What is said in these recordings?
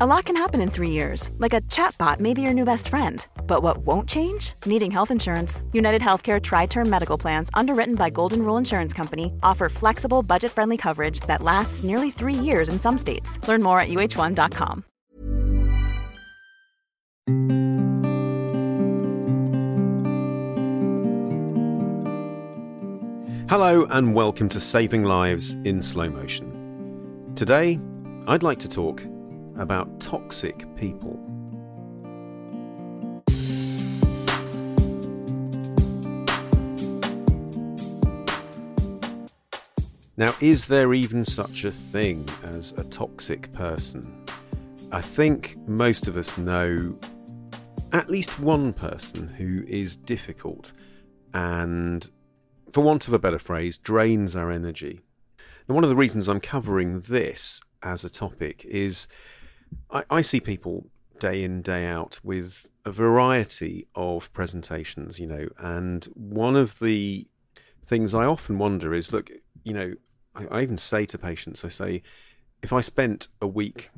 A lot can happen in three years, like a chatbot may be your new best friend. But what won't change? Needing health insurance. United Healthcare Tri Term Medical Plans, underwritten by Golden Rule Insurance Company, offer flexible, budget friendly coverage that lasts nearly three years in some states. Learn more at uh1.com. Hello, and welcome to Saving Lives in Slow Motion. Today, I'd like to talk about toxic people. Now, is there even such a thing as a toxic person? I think most of us know at least one person who is difficult and, for want of a better phrase, drains our energy. And one of the reasons I'm covering this as a topic is I, I see people day in, day out with a variety of presentations, you know, and one of the things I often wonder is look, you know, I, I even say to patients, I say, if I spent a week,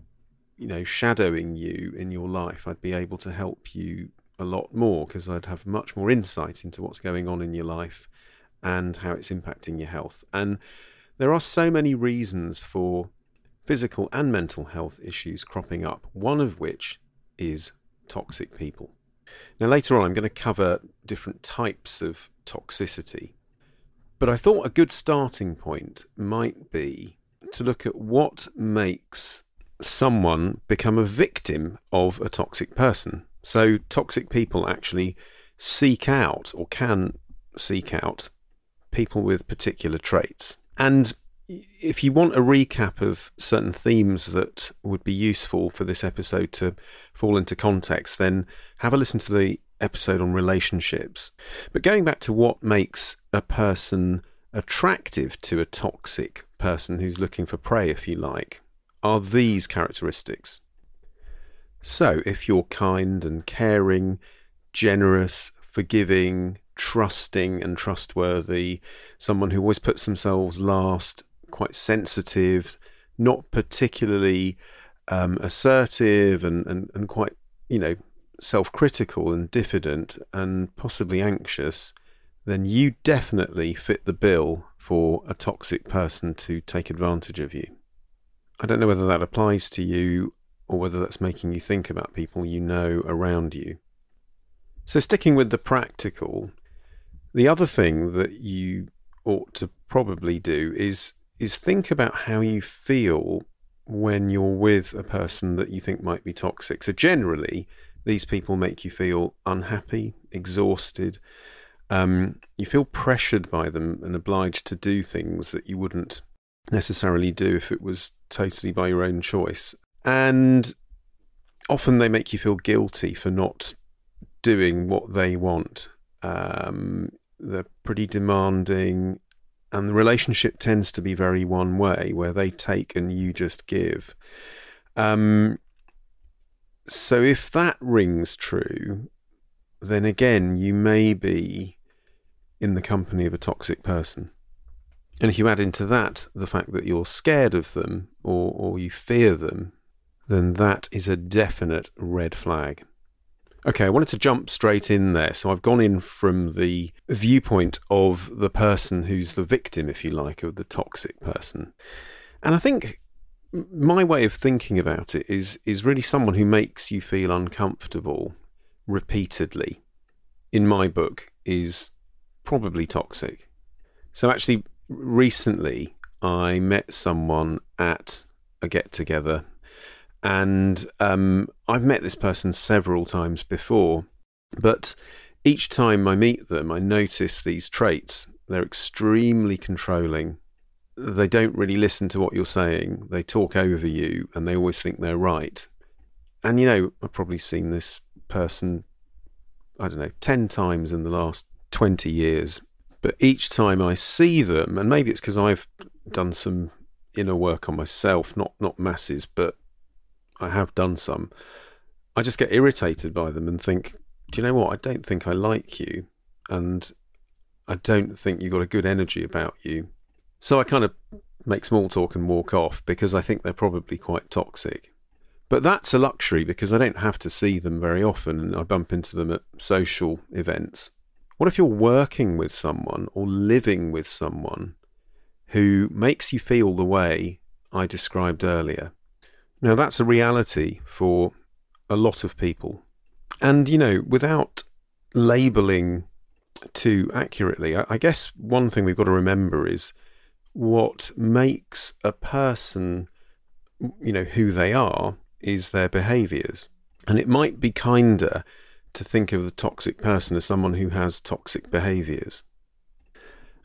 you know, shadowing you in your life, I'd be able to help you a lot more because I'd have much more insight into what's going on in your life and how it's impacting your health. And there are so many reasons for physical and mental health issues cropping up, one of which is toxic people. Now, later on, I'm going to cover different types of toxicity. But I thought a good starting point might be to look at what makes someone become a victim of a toxic person. So, toxic people actually seek out or can seek out people with particular traits. And if you want a recap of certain themes that would be useful for this episode to fall into context, then have a listen to the episode on relationships. But going back to what makes a person attractive to a toxic person who's looking for prey, if you like, are these characteristics. So, if you're kind and caring, generous, forgiving, trusting, and trustworthy, someone who always puts themselves last, quite sensitive, not particularly um, assertive, and, and, and quite, you know, self critical and diffident and possibly anxious, then you definitely fit the bill for a toxic person to take advantage of you. I don't know whether that applies to you or whether that's making you think about people you know around you. So, sticking with the practical, the other thing that you ought to probably do is is think about how you feel when you're with a person that you think might be toxic. So generally, these people make you feel unhappy, exhausted. Um, you feel pressured by them and obliged to do things that you wouldn't necessarily do if it was totally by your own choice. And often they make you feel guilty for not doing what they want. Um, they're pretty demanding and the relationship tends to be very one way where they take and you just give. Um, so if that rings true then again you may be in the company of a toxic person. And if you add into that the fact that you're scared of them or, or you fear them then that is a definite red flag Okay, I wanted to jump straight in there. So I've gone in from the viewpoint of the person who's the victim, if you like, of the toxic person. And I think my way of thinking about it is is really someone who makes you feel uncomfortable repeatedly. In my book, is probably toxic. So actually, recently I met someone at a get together and um, I've met this person several times before, but each time I meet them, I notice these traits. They're extremely controlling. They don't really listen to what you're saying. They talk over you and they always think they're right. And you know, I've probably seen this person, I don't know, 10 times in the last 20 years. But each time I see them, and maybe it's because I've done some inner work on myself, not not masses, but I have done some. I just get irritated by them and think, do you know what? I don't think I like you, and I don't think you've got a good energy about you. So I kind of make small talk and walk off because I think they're probably quite toxic. But that's a luxury because I don't have to see them very often and I bump into them at social events. What if you're working with someone or living with someone who makes you feel the way I described earlier? Now, that's a reality for a lot of people. And, you know, without labeling too accurately, I, guess one thing we've got to remember is what makes a person, you know, who they are is their behaviors. And it might be kinder to think of the toxic person as someone who has toxic behaviors.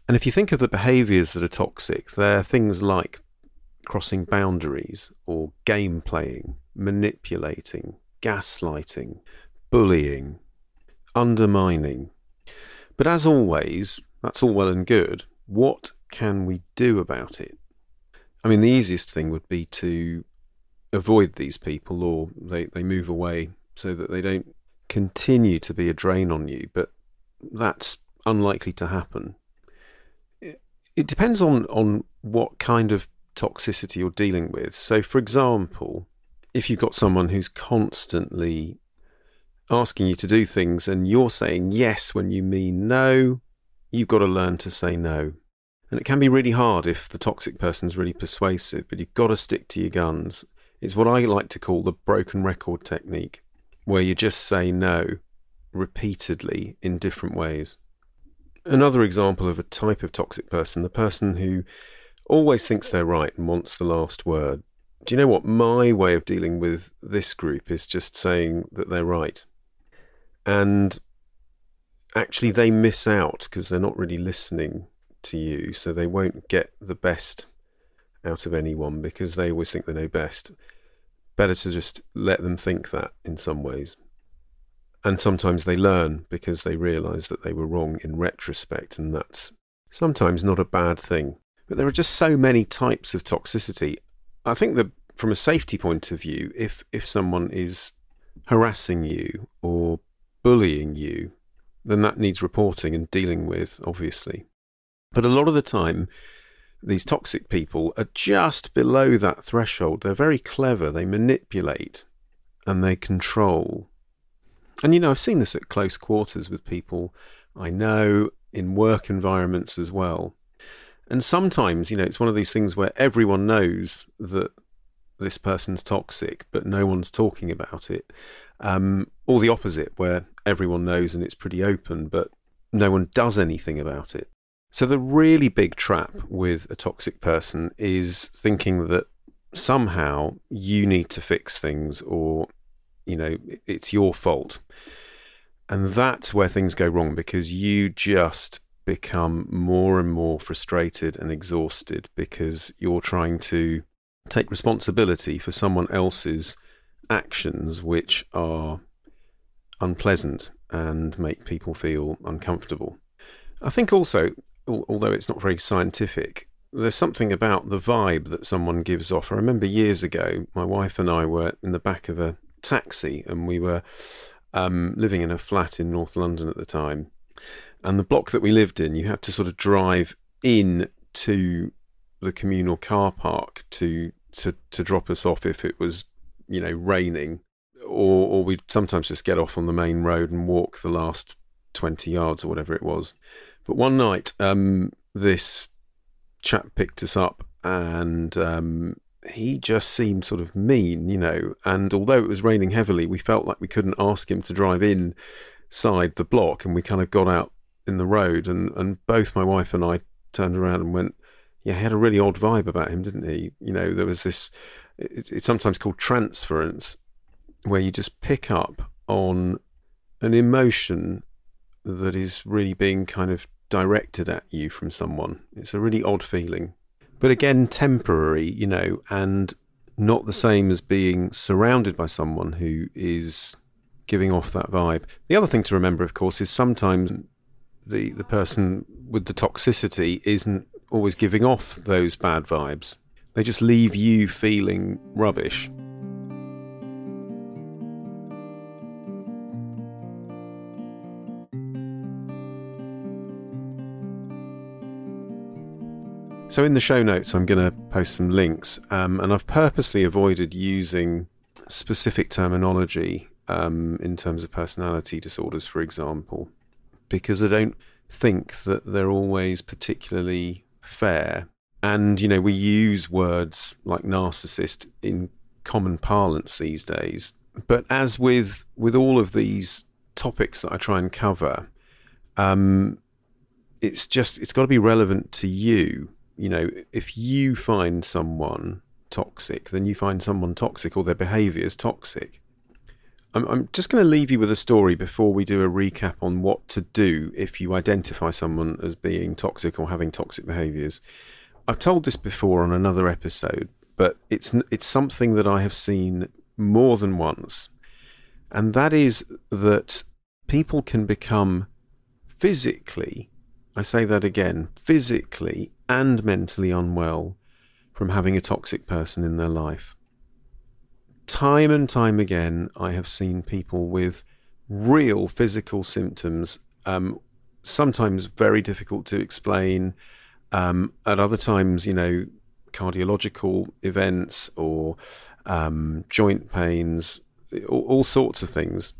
And if you think of the behaviors that are toxic, they're things like crossing boundaries or game playing, manipulating, gaslighting, bullying, undermining. But as always, that's all well and good. What can we do about it? I mean, the easiest thing would be to avoid these people or they, they move away so that they don't continue to be a drain on you. But that's unlikely to happen. It, depends on, on what kind of toxicity you're dealing with. So, for example, if you've got someone who's constantly asking you to do things and you're saying yes when you mean no, you've got to learn to say no. And it can be really hard if the toxic person's really persuasive, but you've got to stick to your guns. It's what I like to call the broken record technique, where you just say no repeatedly in different ways. Another example of a type of toxic person, the person who always thinks they're right and wants the last word. Do you know what? My way of dealing with this group is just saying that they're right. And actually, they miss out because they're not really listening to you, so they won't get the best out of anyone because they always think they know best. Better to just let them think that in some ways. And sometimes they learn because they realize that they were wrong in retrospect, and that's sometimes not a bad thing. But there are just so many types of toxicity. I think that from a safety point of view, if if someone is harassing you or bullying you, then that needs reporting and dealing with, obviously. But a lot of the time, these toxic people are just below that threshold. They're very clever, they manipulate and they control. And you know, I've seen this at close quarters with people I know in work environments as well. And sometimes, you know, it's one of these things where everyone knows that this person's toxic, but no one's talking about it. Um, or the opposite, where everyone knows and it's pretty open, but no one does anything about it. So, the really big trap with a toxic person is thinking that somehow you need to fix things or, you know, it's your fault. And that's where things go wrong because you just become more and more frustrated and exhausted because you're trying to take responsibility for someone else's actions which are unpleasant and make people feel uncomfortable. I think also although it's not very scientific, there's something about the vibe that someone gives off. I remember years ago, my wife and I were in the back of a taxi and we were um, living in a flat in North London at the time. And the block that we lived in, you had to sort of drive in to the communal car park to to to drop us off if it was you know raining, or or we'd sometimes just get off on the main road and walk the last twenty yards or whatever it was. But one night, um, this chap picked us up and um, he just seemed sort of mean, you know. And although it was raining heavily, we felt like we couldn't ask him to drive inside the block, and we kind of got out in the road. And, and both my wife and I turned around and went, "Yeah, he had a really odd vibe about him, didn't he?" You know, there was this. It's, it's sometimes called transference, where you just pick up on an emotion that is really being kind of directed at you from someone. It's a really odd feeling. But again, temporary, you know, and not the same as being surrounded by someone who is giving off that vibe. The other thing to remember, of course, is sometimes the the person with the toxicity isn't always giving off those bad vibes. They just leave you feeling rubbish. So, in the show notes, I'm going to post some links, um, and I've purposely avoided using specific terminology um, in terms of personality disorders, for example, because I don't think that they're always particularly fair. And, you know, we use words like narcissist in common parlance these days. But as with with all of these topics that I try and cover, um, it's just it's got to be relevant to you you know, if you find someone toxic, then you find someone toxic or their behavior is toxic. I'm, I'm just going to leave you with a story before we do a recap on what to do if you identify someone as being toxic or having toxic behaviors. I've told this before on another episode, but it's it's something that I have seen more than once, and that is that people can become physically I say that again physically and mentally unwell from having a toxic person in their life. Time and time again, I have seen people with real physical symptoms, um, sometimes very difficult to explain, um, at other times, you know, cardiological events or um, joint pains, all, all sorts of things.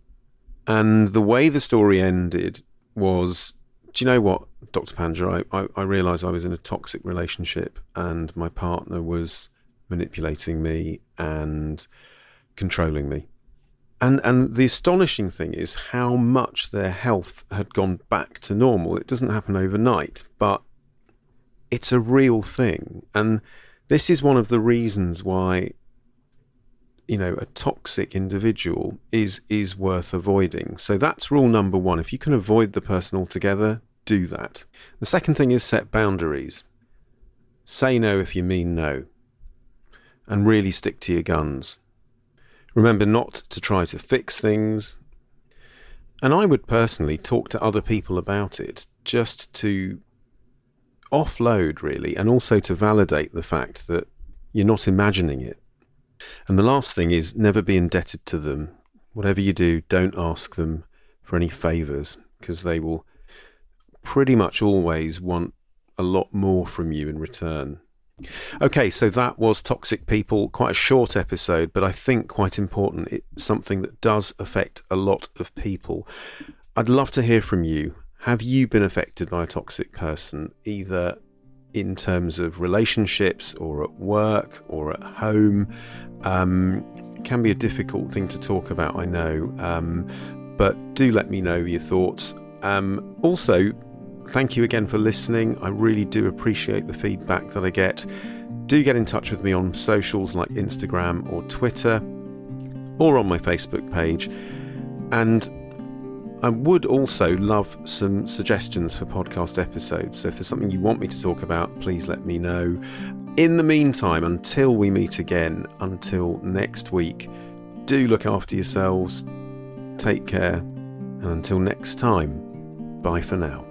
And the way the story ended was do you know what, Dr. Panja? I, I, I realised I was in a toxic relationship and my partner was manipulating me and controlling me. And and the astonishing thing is how much their health had gone back to normal. It doesn't happen overnight, but it's a real thing. And this is one of the reasons why you know a toxic individual is is worth avoiding so that's rule number 1 if you can avoid the person altogether do that the second thing is set boundaries say no if you mean no and really stick to your guns remember not to try to fix things and I would personally talk to other people about it just to offload really and also to validate the fact that you're not imagining it and the last thing is never be indebted to them. Whatever you do, don't ask them for any favours because they will pretty much always want a lot more from you in return. Okay, so that was Toxic People. Quite a short episode, but I think quite important. It's something that does affect a lot of people. I'd love to hear from you. Have you been affected by a toxic person, either in terms of relationships or at work or at home. Um, can be a difficult thing to talk about, I know, um, but do let me know your thoughts. Um, also, thank you again for listening. I really do appreciate the feedback that I get. Do get in touch with me on socials like Instagram or Twitter or on my Facebook page. And I would also love some suggestions for podcast episodes. So if there's something you want me to talk about, please let me know. In the meantime, until we meet again, until next week, do look after yourselves, take care, and until next time, bye for now.